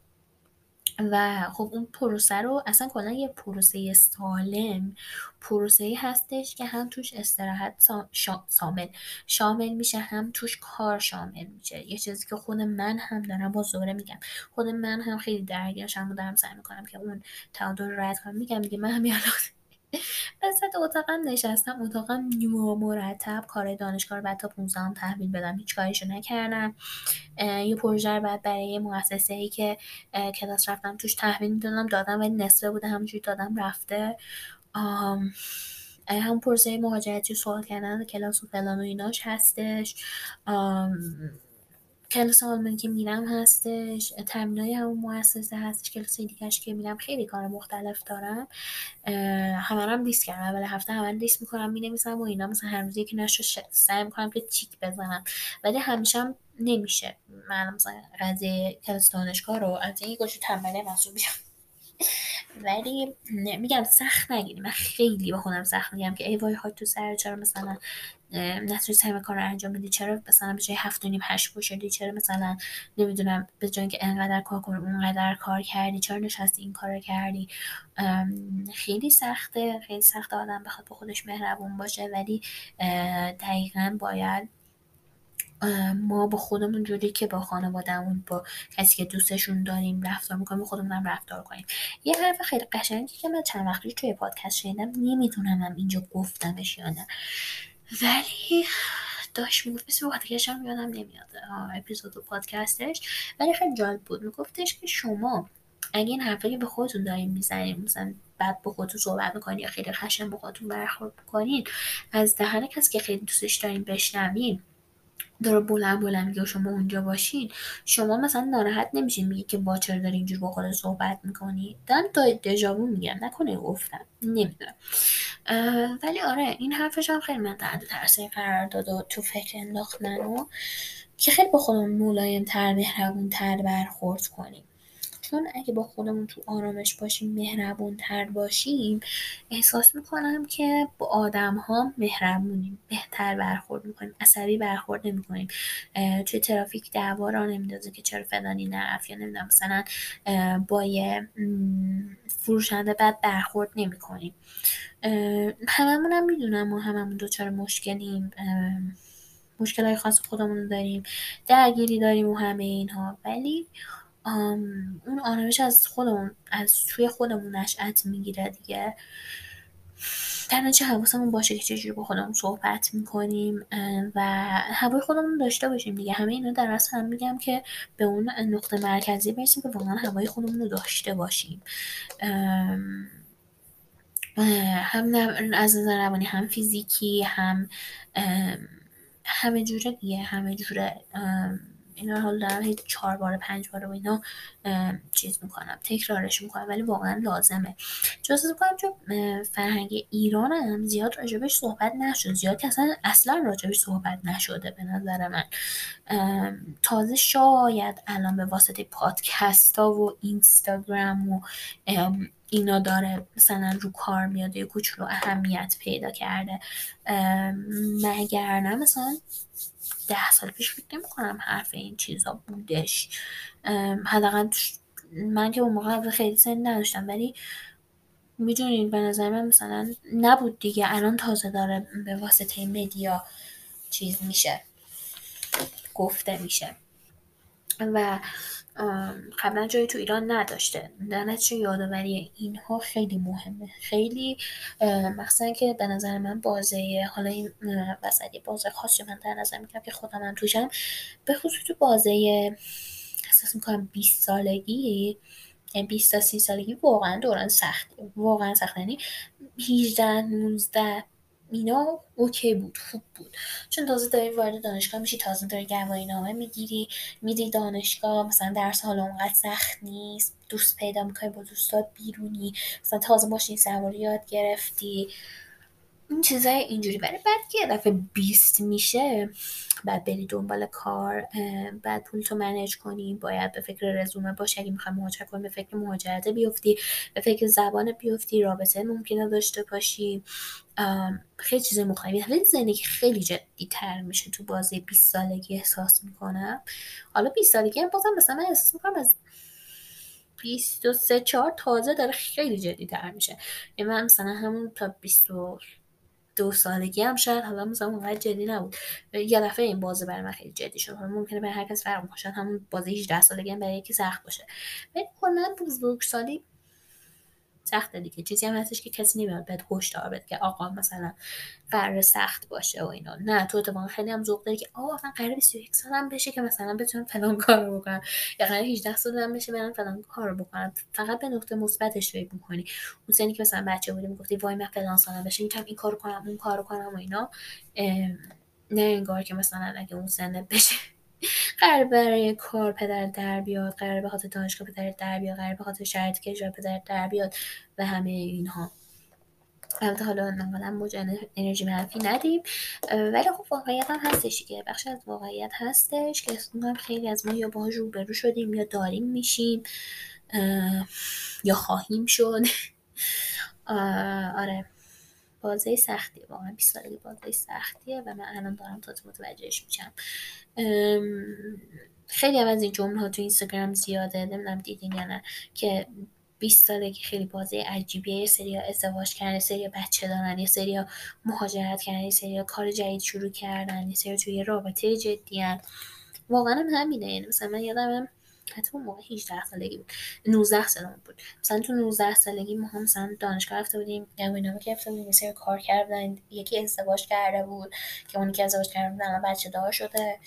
و خب اون پروسه رو اصلا کلا یه پروسه سالم پروسه هستش که هم توش استراحت شامل. شامل میشه هم توش کار شامل میشه. یه چیزی که خود من هم دارم با زوره میگم. خود من هم خیلی درگیرشم و دارم سعی می‌کنم که اون تعادل رو رد کنم. میگم دیگه من هم وسط اتاقم نشستم اتاقم مرتب کار دانشگاه رو بعد تا 15 هم تحویل بدم هیچ کاریشو نکردم. یه پروژه رو بعد برای مؤسسه ای که کلاس رفتم توش تحویل می‌دادم دادم ولی نصفه بوده همونجوری دادم رفته. هم پروژه مهاجرتی سوال کردن کلاس و فلان و ایناش هستش. کلاس آلمانی که میرم هستش تمرینای همون مؤسسه هستش کلاس دیگهش که میرم خیلی کار مختلف دارم. همه هم لیست کردم. اول هفته همه لیست می‌کنم می‌نویسم و اینا. مثلا هر روزی که نشو سعی می‌کنم که چیک بزنم. ولی همیشه هم نمیشه. من مثلا قضیه کلاس دانشگاه رو از این گوشو تنبله محسوب ولی میگم سخت نگیریم من خیلی با خودم سخت. میگم که ای وای های تو سر چرا مثلا نتونی همه کار رو انجام بدی. چرا؟ مثلا به جای هفت و نیم هشت بشدی چرا مثلا نمی‌دونم به جای که انقدر کار کنی اونقدر کار کردی؟ چرا نشستی این کار کردی؟ خیلی سخته. خیلی سخته آدم بخواد به خودش مهربون باشه. ولی دقیقا باید ما با خودمون جوری که با خانوادهمون با کسی که دوستشون داریم رفتار می‌کنیم خودمون هم رفتار کنیم. یه حرف خیلی قشنگی که من چند وقتی توی پادکست شنیدم نمی‌تونم هم اینجا گفتمش یا نه. ولی داشت می‌گفت مثل پادکستش هم یادم نمیاد اپیزود و پادکستش. ولی خیلی جالب بود. میگفتش که شما اگه این حرفایی به خودتون دارین می‌زنین مثلا بعد با خودتون صحبت می‌کنین یا خیلی خشن با خودتون برخورد می‌کنین از دهن کسی که خیلی دوستش دارین بشنوین. داره بلند بلند میگه شما اونجا باشین. شما مثلا ناراحت نمیشین میگه که با چرا داری اینجور با خود صحبت می‌کنی؟ دارم تا دژاوو میگم نکنه گفتم نمی‌دونم. ولی آره این حرفش هم خیلی من تحت تاثیر قرار داد و تو فکر انداختن و که خیلی با خودمون ملایم تر مهربون تر برخورد کنیم. چون اگه با خودمون تو آرامش باشیم مهربون تر باشیم احساس می‌کنم که با آدم ها مهربونیم بهتر برخورد می‌کنیم عصبی برخورد نمی‌کنیم. توی ترافیک دعوا را نمیدازه که چرا فلانی نرفت یا نمی‌دونم مثلا با یه فروشنده بد برخورد نمی‌کنیم. هممون هم می‌دونم و هممون دوچار مشکلیم. مشکل های خاص خودمون داریم درگیری داریم و همه اینها. ولی اون آرامش از خودمون از توی خودمون نشأت می‌گیره دیگه. در نتیجه حواسمون باشه که چجوری با خودمون صحبت می‌کنیم و هوای خودمون داشته باشیم دیگه. همه اینا در اصل هم میگم که به اون نقطه مرکزی برسیم که واقعا هوای خودمون رو داشته باشیم. هم از نظر روانی هم فیزیکی هم همه جوره دیگه همه جوره اینا حال دارم هیچ چهار بار پنج بار و اینا چیز می‌کنم تکرارش می‌کنم ولی واقعا لازمه. چون می‌کنم چون فرهنگ ایران هم زیاد راجبش صحبت نشد. زیاد که اصلا اصلا راجبش صحبت نشده به نظر من. تازه شاید الان به واسطه پادکست ها و اینستاگرام و اینا داره مثلا رو کار میاد یا کوچولو اهمیت پیدا کرده. مگر نه؟ مثلا ده سال پیش فکر نمی کنم حرف این چیزا بودش. حداقل من که اون موقع خیلی سن نداشتم ولی می‌دونین به نظر من مثلا نبود دیگه. الان تازه داره به واسطه مدیا چیز میشه گفته میشه. و قبلا جایی تو ایران نداشته. در چه یادآوری اینها خیلی مهمه. خیلی مخصوصا که به نظر من بازه حالا این وسط بازه خاصی من در نظر می‌کنم که خودم من توشم. به خصوص تو بازه احساس می‌کنم 20 سالگی 20 تا 30 سالگی واقعا دوران سختی واقعا سخت. یعنی 18 19 اینا اوکی بود خوب بود. چون تازه داری وارد دانشگاه میشی تازه داری گواهی نامه می‌گیری میری دانشگاه مثلا درس حالا اونقدر سخت نیست دوست پیدا می‌کنی با دوستات بیرونی مثلا تازه ماشین سواری یاد گرفتی. این چیزای اینجوری ولی بعد که دفعه بیست میشه بعد بری دنبال کار بعد پول تو منیج کنی باید به فکر رزومه باشه اگه می‌خوای مهاجرت کنی به فکر مهاجرت بیفتی به فکر زبان بیفتی رابطه ممکنه داشته باشی. خیلی چیز مختلفی. ولی زندگی خیلی جدی تر میشه تو بازی. 20 سالگی احساس می‌کنم. حالا 20 سالگی هم بازم مثلا من احساس می‌کنم از 23 4 تازه داره خیلی جدی تر میشه. یعنی من مثلا همون تا 20 دو سالگی هم شاید حالا مثلا اونقدر جدی نبود. یه دفعه این بازه برای من خیلی جدی شد. ممکنه برای هر کس فرق کنه همون بازه 18 سالگی هم برای یکی سخت باشه. ولی کلا بزرگسالی سخته دیگه. چیزی هم هستش که کسی نمیاد بهت هشدار بده که آقا مثلا قرار سخت باشه و اینا. نه تو اتفاقا خیلی هم ذوق داری که آقا مثلا قرار 21 سالم بشه که مثلا بتونم فلان کارو بکنم. یا قرار 18 سالم بشه برم فلان کارو بکنم. فقط به نقطه مثبتش فکر می‌کنی. اون سنی که مثلا بچه بودی می‌گفتی وای من فلان سالم بشه می‌تونم این کارو کنم اون کارو کنم و اینا. نه انگار که مثلا اگه اون سنت بشه. قرار برای کار پدر در بیاد قرار به خاطر دانشگاه پدر در بیاد قرار به خاطر شرط کشور پدر در بیاد و همه اینها. البته حالا انقدر موج انرژی منفی ندیم ولی خب واقعیت هم هستش که بخش از واقعیت هستش که خیلی از ما یا باهاش روبرو شدیم یا داریم میشیم یا خواهیم شد. آره. بازه سختیه. واقعا 20 سالگی بازه سختیه و من الان دارم تا متوجهش میشم. خیلی هم از این جمله ها تو اینستاگرام زیاده. نمی‌دونم دیدین یا نه که 20 سالگی خیلی بازه عجیبیه. یه سری ازدواج کردن یه سری بچه دارن یه سری مهاجرت کردن یه سری کار جدید شروع کردن یه سری توی رابطه جدی. واقعا هم همینه. یعنی مثلا من یادم حتی اون موقع 18 سالگی بود. 19 سالم بود. مثلا تو 19 سالگی ما هم مثلا دانشگاه رفته بودیم نامه گرفته بودیم یه کار کردن. یکی ازدواج کرده بود که اونی که ازدواج کرده بود الان بچه دار شده.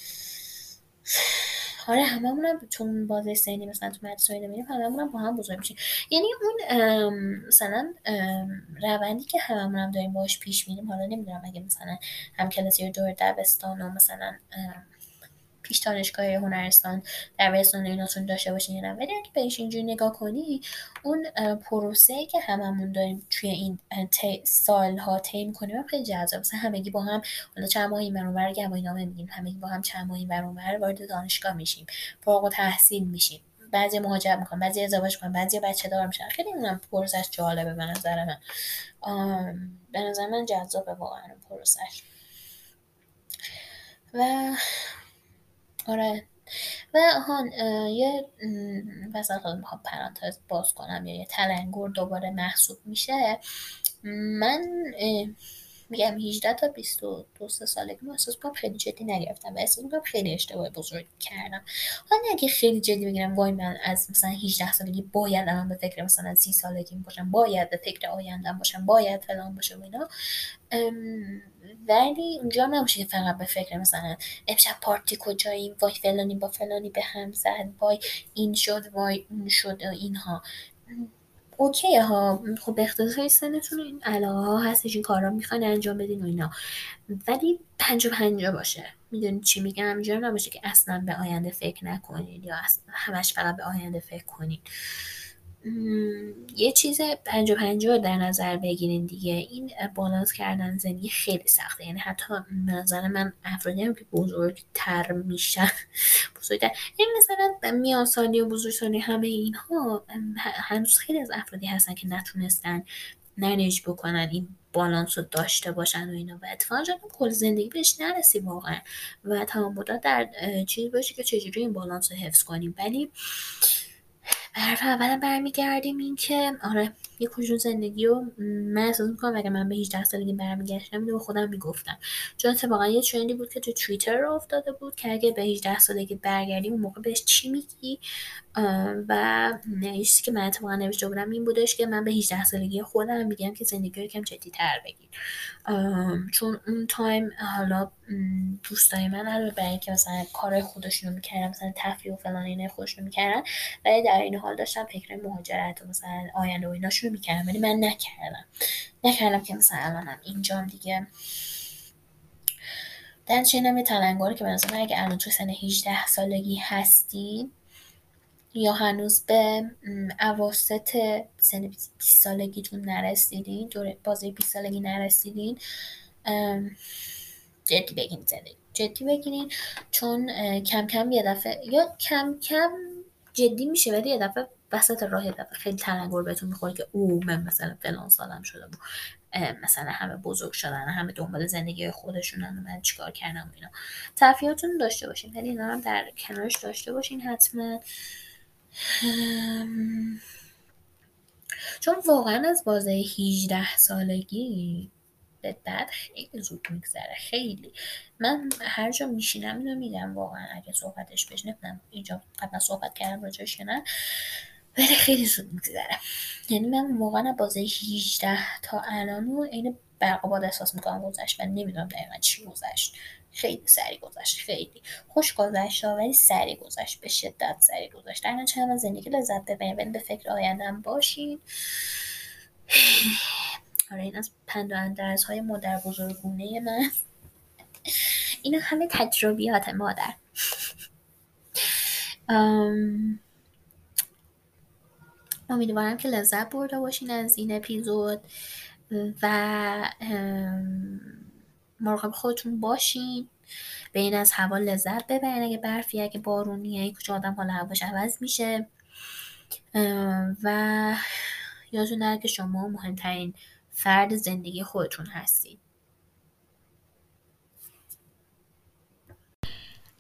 آره هممون هم چون بازه سنی مثلا تو مدرسه نمیریم هممون هم با هم بزرگ میشیم. یعنی اون مثلا روندی که هممون هم داریم باش پیش میریم حالا نمی‌دونم اگه مثلا هم کلاسی دور دبستان و مثلا پیش دانشگاه هنرستان در دبیرستان ایناتون داشته باشین یا نه. ولی اگه بهش اینجوری نگاه کنی اون پروسه که هممون داریم توی این سالها طی می‌کنیم خیلی جذاب. مثلا همگی با هم حالا چند ماه این برابر گواهی نامه میگیم همگی با هم چند ماه این برابر وارد دانشگاه میشیم. فارغ تحصیل میشیم. بعضی مهاجرت می‌کنن بعضی ازدواج می‌کنن بعضی بچه دار میشن. خیلی اونم پروسش جالبه به نظر من. به نظر من جذابه واقعا پروسش و آره. و آهان یه مثلا خودم می‌خوام پرانتز باز کنم یا یه تلنگور دوباره محسوب میشه. من میگم 18 تا 22 سالگی من احساس کنم خیلی جدی نگرفتم و احساس کنم خیلی اشتباه بزرگ کردم. حالا اگه خیلی جدی بگیرم وای من از مثلا 18 سالگی باید الان به فکر مثلا 30 سالگی باشم باید به فکر آیندم باشم باید فلان باشم اینا. ولی اونجا نباشه که فقط به فکر مثلا امشب پارتی کجاییم وای فلانی با فلانی به هم زد وای این شد وای اون شد اینها. اوکی ها. خب اقتضای سنتون این علاقه ها هستش این کارا می‌خواین انجام بدین و اینا. ولی پنج و پنجا باشه. می‌دونی چی میگم؟ اینجا نباشه که اصلا به آینده فکر نکنید یا همش فقط به آینده فکر کنید یه چیز پنج و پنجاه در نظر بگیرین دیگه. این بالانس کردن زندگی خیلی سخته. یعنی حتی نظر من افرادی هم که بزرگتر میشن بزرگتر. این مثلا میان سالی و بزرگسالی همه اینها هنوز خیلی از افرادی هستن که نتونستن منیج بکنن این بالانس رو داشته باشن و اینا. و اتفاقا کل زندگی بهش نرسی واقعا. و تمام در چیزی باشه که چجوری این بالانس رو حفظ کنیم. ولی حرف اولا برمیگردیم این که آره یه کجون زندگی رو من احساس می‌کنم اگه من به 18 سالگی برمیگشتم اینو به خودم می‌گفتم. چون اتفاقا یه ترندی بود که تو توییتر رو افتاده بود که اگه به 18 سالگی برگردیم اون موقع بهش چی میگی؟ و چیزی که من اتفاقا نوشته بودم این بودش که من به 18 سالگی خودم میگم که زندگی رو کم جدی تر بگیر چون اون تایم حالا دوستای من علاوه بر اینکه مثلا کار خودشونو می‌کردن مثلا تفریح و فلان اینا خودشونو می‌کردن ولی در این حال داشتم فکر مهاجرت و مثلا آینده و ایناشونو می‌کردم ولی من نکردم. نکردم که مثلا الانم اینجام دیگه. در چینم یه تلنگاره که به اگه الان تو سن 18 سالگی هستی یا هنوز به اواسط سن 20 سالگیتون نرسیدین دور بازه 20 سالگی نرسیدین جدی بگیرین زندگی جدی بگیرین چون کم کم یه دفعه یا کم کم جدی میشه ولی یه دفعه وسط راه خیلی تلنگر بهتون می‌خوره که او من مثلا فلان سالم شده بود. مثلا همه بزرگ شدن همه دنبال زندگی خودشونن و من چیکار کردم اینا. تفریحاتون داشته باشین. ولی اینا هم در کنارش داشته باشین حتما. چون واقعا از بازه 18 سالگی به بعد خیلی زود میگذره خیلی. من هر جا میشینم اینو میگم واقعا اگه صحبتش بشه نمی‌دونم اینجا قبلا صحبت کردم راجعش نه. ولی خیلی زود میگذره یعنی من واقعا بازه 18 تا الان رو عین برقاباد احساس می‌کنم گذشت. و نمی‌دونم دقیقا چی گذشت. خیلی سری گذشت. خیلی. خوش گذشت ولی سری گذشت. به شدت سری گذشت. در نتیجه من زندگی لذت ببرین ولی به فکر آیندهم باشین. آره این از پند و های مادر بزرگونه من. اینا همه تجربیات مادر. امیدوارم که لذت برده باشین از این اپیزود و مراقب خودتون باشین. به این از هوا لذت ببرین. اگه برفی اگه بارونیه کجا آدم حالا هواش عوض میشه. و یادتون نره که شما مهمترین فرد زندگی خودتون هستید